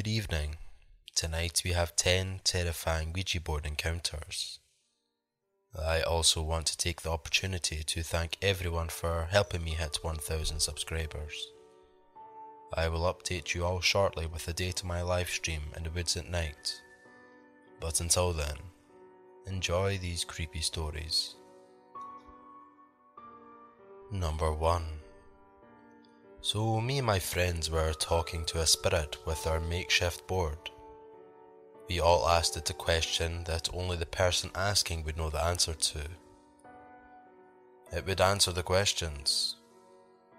Good evening. Tonight we have 10 terrifying Ouija board encounters. I also want to take the opportunity to thank everyone for helping me hit 1000 subscribers. I will update you all shortly with the date of my live stream in the woods at night. But until then, enjoy these creepy stories. Number 1 So, me and my friends were talking to a spirit with our makeshift board. We all asked it a question that only the person asking would know the answer to. It would answer the questions.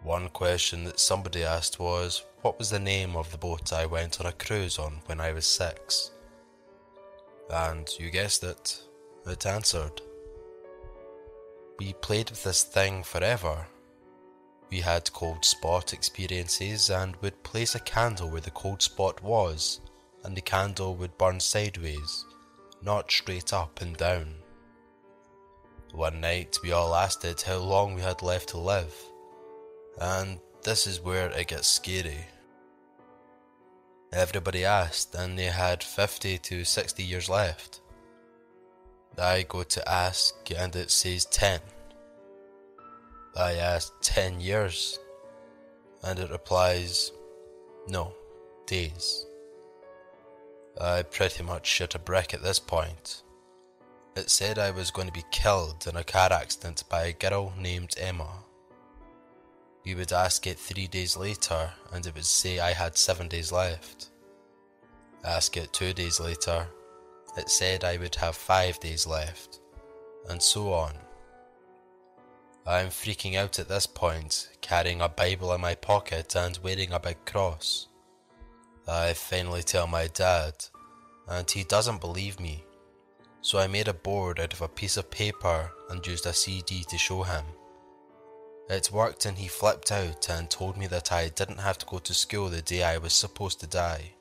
One question that somebody asked was, What was the name of the boat I went on a cruise on when I was six? And you guessed it, it answered. We played with this thing forever. We had cold spot experiences and would place a candle where the cold spot was and the candle would burn sideways, not straight up and down. One night we all asked how long we had left to live, and this is where it gets scary. Everybody asked, and they had 50 to 60 years left. I go to ask, and it says 10. I asked 10 years, and it replies, no, days. I pretty much shit a brick at this point. It said I was going to be killed in a car accident by a girl named Emma. We would ask it three days later and it would say I had seven days left. Ask it two days later, it said I would have five days left, and so on. I am freaking out at this point, carrying a Bible in my pocket and wearing a big cross. I finally tell my dad, and he doesn't believe me. So I made a board out of a piece of paper and used a CD to show him. It worked and he flipped out and told me that I didn't have to go to school the day I was supposed to die.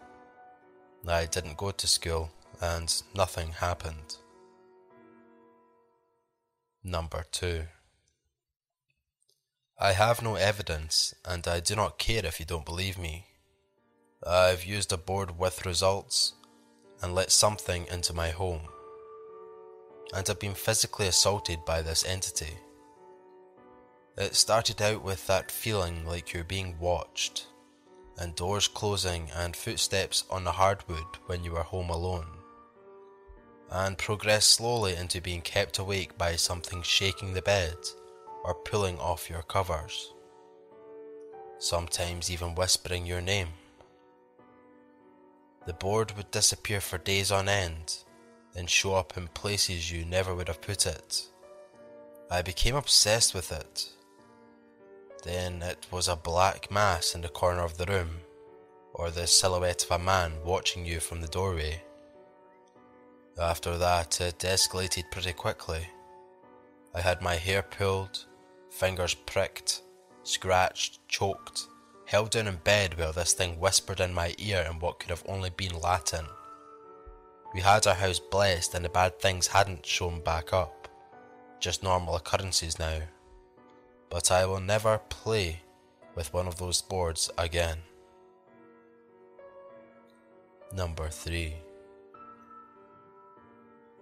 I didn't go to school and nothing happened. Number 2 I have no evidence and I do not care if you don't believe me. I've used a board with results and let something into my home, and have been physically assaulted by this entity. It started out with that feeling like you're being watched, and doors closing and footsteps on the hardwood when you were home alone, and progressed slowly into being kept awake by something shaking the bed or pulling off your covers, sometimes even whispering your name. The board would disappear for days on end, then show up in places you never would have put it. I became obsessed with it. Then it was a black mass in the corner of the room, or the silhouette of a man watching you from the doorway. After that, it escalated pretty quickly. I had my hair pulled, fingers pricked, scratched, choked, held down in bed while this thing whispered in my ear in what could have only been Latin. We had our house blessed and the bad things hadn't shown back up, just normal occurrences now. But I will never play with one of those boards again. Number 3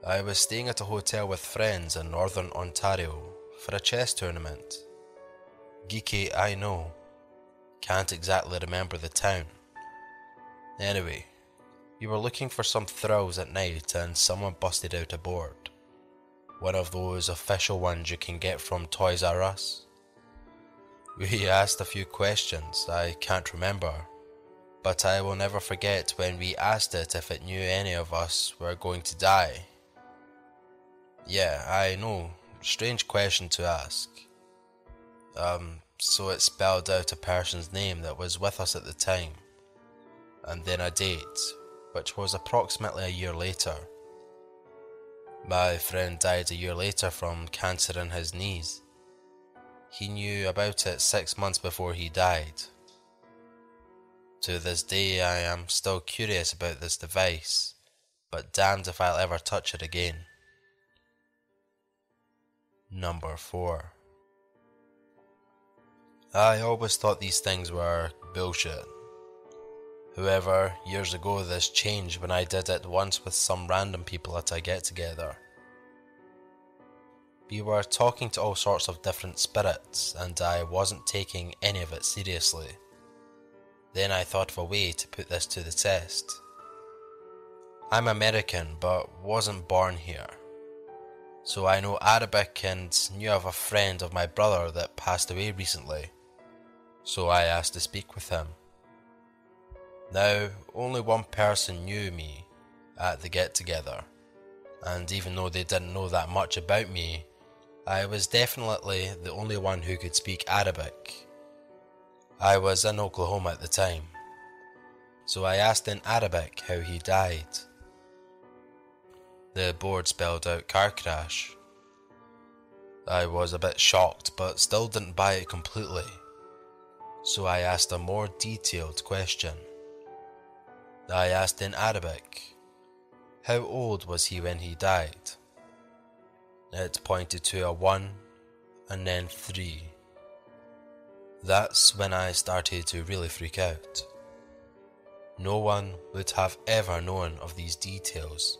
I was staying at a hotel with friends in northern Ontario for a chess tournament. Geeky, I know, can't exactly remember the town. Anyway, we were looking for some thrills at night and someone busted out a board. One of those official ones you can get from Toys R Us. We asked a few questions I can't remember, but I will never forget when we asked it if it knew any of us were going to die. Yeah, I know, strange question to ask. Um, so it spelled out a person's name that was with us at the time, and then a date, which was approximately a year later. My friend died a year later from cancer in his knees. He knew about it six months before he died. To this day, I am still curious about this device, but damned if I'll ever touch it again. Number 4 I always thought these things were bullshit. However, years ago this changed when I did it once with some random people at a get together. We were talking to all sorts of different spirits, and I wasn't taking any of it seriously. Then I thought of a way to put this to the test. I'm American, but wasn't born here. So I know Arabic and knew of a friend of my brother that passed away recently. So I asked to speak with him. Now, only one person knew me at the get together, and even though they didn't know that much about me, I was definitely the only one who could speak Arabic. I was in Oklahoma at the time, so I asked in Arabic how he died. The board spelled out car crash. I was a bit shocked, but still didn't buy it completely, so I asked a more detailed question. I asked in Arabic, How old was he when he died? It pointed to a 1 and then 3. That's when I started to really freak out. No one would have ever known of these details,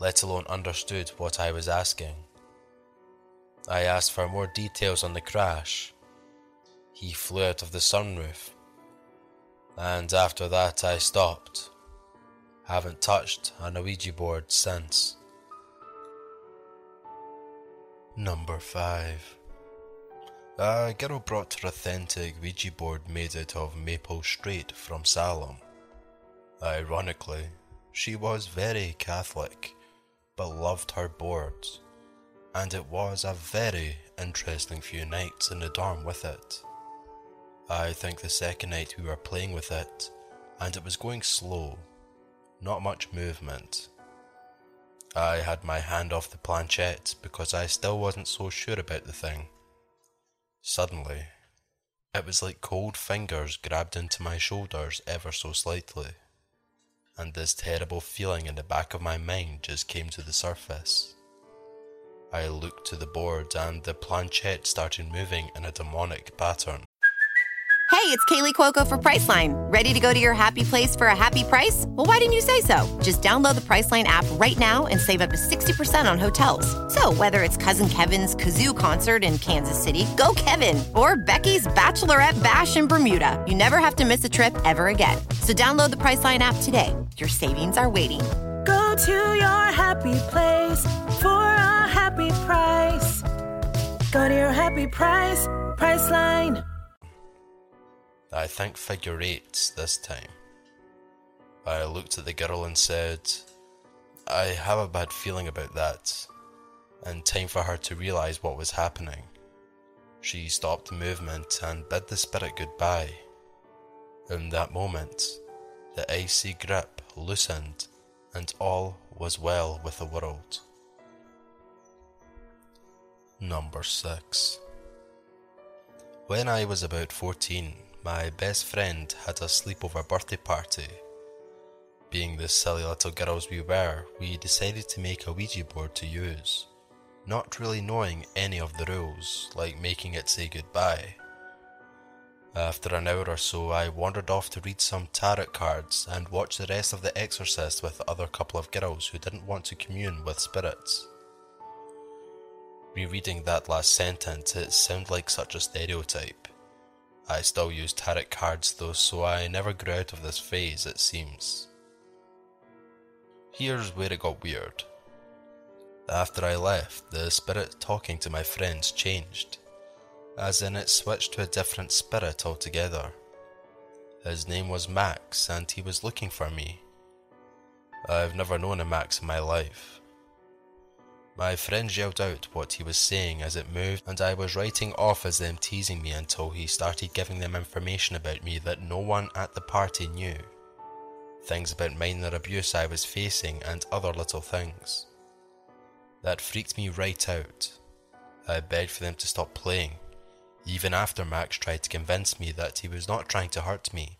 let alone understood what I was asking. I asked for more details on the crash. He flew out of the sunroof. And after that, I stopped. Haven't touched a Ouija board since. Number 5 A girl brought her authentic Ouija board made out of maple straight from Salem. Ironically, she was very Catholic, but loved her boards, and it was a very interesting few nights in the dorm with it. I think the second night we were playing with it, and it was going slow, not much movement, I had my hand off the planchette because I still wasn't so sure about the thing. Suddenly, it was like cold fingers grabbed into my shoulders ever so slightly, and this terrible feeling in the back of my mind just came to the surface. I looked to the board and the planchette started moving in a demonic pattern. Hey, it's Kaley Cuoco for Priceline. Ready to go to your happy place for a happy price? Well, why didn't you say so? Just download the Priceline app right now and save up to 60% on hotels. So, whether it's Cousin Kevin's Kazoo concert in Kansas City, go Kevin, or Becky's Bachelorette Bash in Bermuda, you never have to miss a trip ever again. So, download the Priceline app today. Your savings are waiting. Go to your happy place for a happy price. Go to your happy price, Priceline. I think figure eights this time. I looked at the girl and said, I have a bad feeling about that, and time for her to realise what was happening. She stopped movement and bid the spirit goodbye. In that moment, the icy grip loosened and all was well with the world. Number 6 When I was about 14, my best friend had a sleepover birthday party. Being the silly little girls we were, we decided to make a Ouija board to use, not really knowing any of the rules, like making it say goodbye. After an hour or so, I wandered off to read some tarot cards and watch the rest of The Exorcist with the other couple of girls who didn't want to commune with spirits. Rereading that last sentence, it sounded like such a stereotype. I still use tarot cards though, so I never grew out of this phase, it seems. Here's where it got weird. After I left, the spirit talking to my friends changed, as in it switched to a different spirit altogether. His name was Max, and he was looking for me. I've never known a Max in my life. My friend yelled out what he was saying as it moved, and I was writing off as them teasing me until he started giving them information about me that no one at the party knew. Things about minor abuse I was facing, and other little things. That freaked me right out. I begged for them to stop playing, even after Max tried to convince me that he was not trying to hurt me.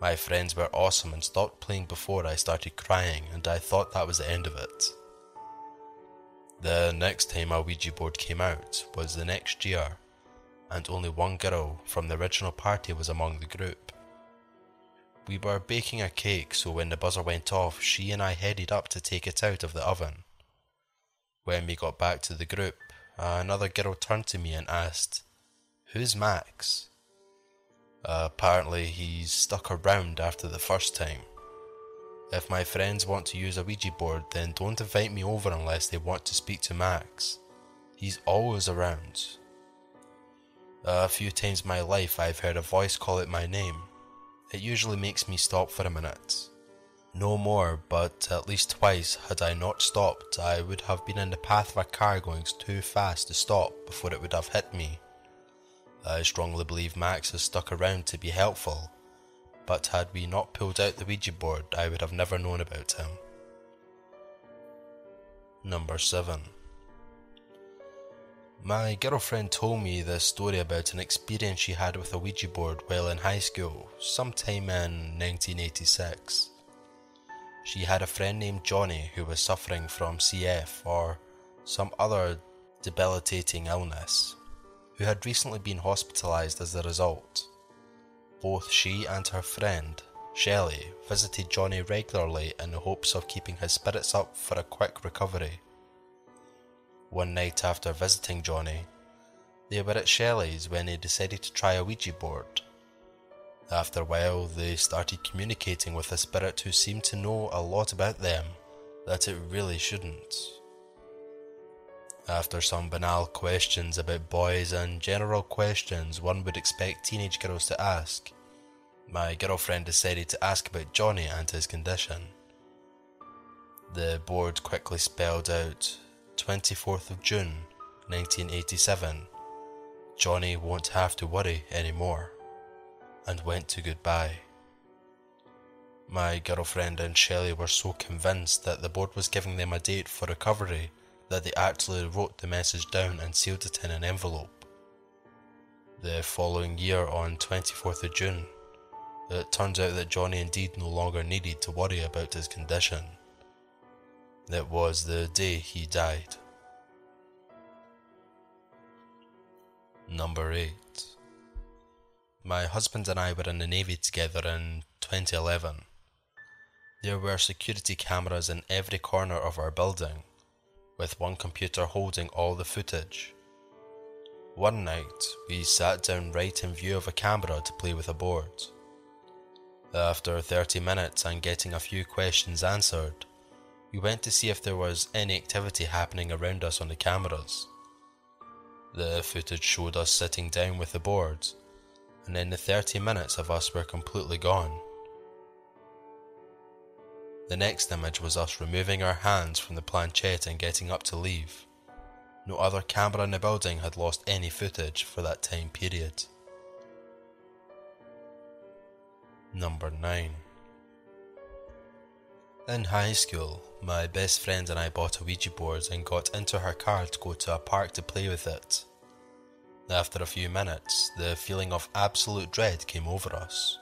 My friends were awesome and stopped playing before I started crying, and I thought that was the end of it. The next time a Ouija board came out was the next year, and only one girl from the original party was among the group. We were baking a cake, so when the buzzer went off, she and I headed up to take it out of the oven. When we got back to the group, another girl turned to me and asked, Who's Max? Uh, apparently, he's stuck around after the first time. If my friends want to use a Ouija board, then don't invite me over unless they want to speak to Max. He's always around. A few times in my life, I've heard a voice call out my name. It usually makes me stop for a minute. No more, but at least twice, had I not stopped, I would have been in the path of a car going too fast to stop before it would have hit me. I strongly believe Max has stuck around to be helpful, but had we not pulled out the Ouija board, I would have never known about him. Number 7. My girlfriend told me this story about an experience she had with a Ouija board while in high school, sometime in 1986. She had a friend named Johnny who was suffering from CF or some other debilitating illness, who had recently been hospitalized as a result. Both she and her friend, Shelley, visited Johnny regularly in the hopes of keeping his spirits up for a quick recovery. One night after visiting Johnny, they were at Shelley's when they decided to try a Ouija board. After a while, they started communicating with a spirit who seemed to know a lot about them that it really shouldn't. After some banal questions about boys and general questions one would expect teenage girls to ask, my girlfriend decided to ask about Johnny and his condition. The board quickly spelled out 24th of June 1987. Johnny won't have to worry anymore, and went to goodbye. My girlfriend and Shelley were so convinced that the board was giving them a date for recovery that they actually wrote the message down and sealed it in an envelope. The following year, on 24th of June, it turns out that Johnny indeed no longer needed to worry about his condition. It was the day he died. Number 8. My husband and I were in the Navy together in 2011. There were security cameras in every corner of our building with one computer holding all the footage. One night, we sat down right in view of a camera to play with a board. After 30 minutes and getting a few questions answered, we went to see if there was any activity happening around us on the cameras. The footage showed us sitting down with the board, and in the 30 minutes of us were completely gone. The next image was us removing our hands from the planchette and getting up to leave. No other camera in the building had lost any footage for that time period. Number 9. In high school, my best friend and I bought a Ouija board and got into her car to go to a park to play with it. After a few minutes, the feeling of absolute dread came over us.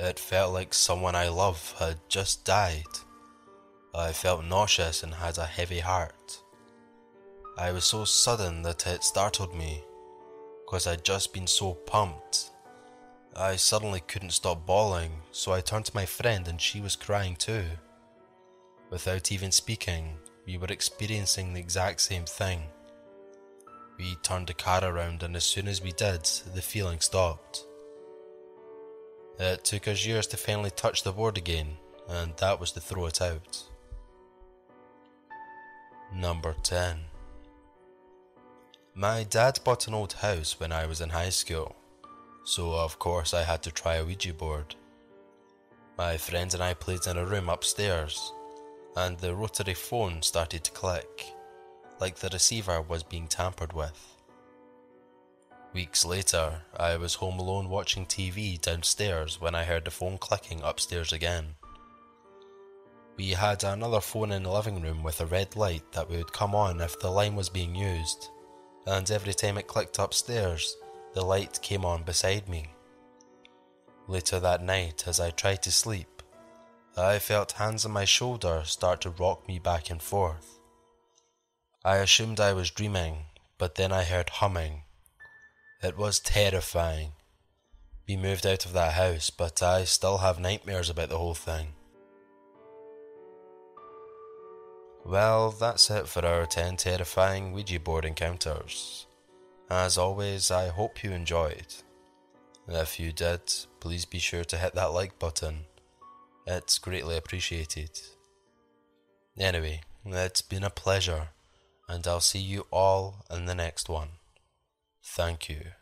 It felt like someone I love had just died. I felt nauseous and had a heavy heart. I was so sudden that it startled me, because I'd just been so pumped. I suddenly couldn't stop bawling, so I turned to my friend and she was crying too. Without even speaking, we were experiencing the exact same thing. We turned the car around, and as soon as we did, the feeling stopped. It took us years to finally touch the board again, and that was to throw it out. Number 10. My dad bought an old house when I was in high school, so of course I had to try a Ouija board. My friends and I played in a room upstairs, and the rotary phone started to click, like the receiver was being tampered with. Weeks later, I was home alone watching TV downstairs when I heard the phone clicking upstairs again. We had another phone in the living room with a red light that would come on if the line was being used, and every time it clicked upstairs, the light came on beside me. Later that night, as I tried to sleep, I felt hands on my shoulder start to rock me back and forth. I assumed I was dreaming, but then I heard humming it was terrifying. be moved out of that house, but I still have nightmares about the whole thing. Well, that's it for our 10 terrifying Ouija board encounters. As always, I hope you enjoyed. And if you did, please be sure to hit that like button. It's greatly appreciated. Anyway, it's been a pleasure, and I'll see you all in the next one. Thank you.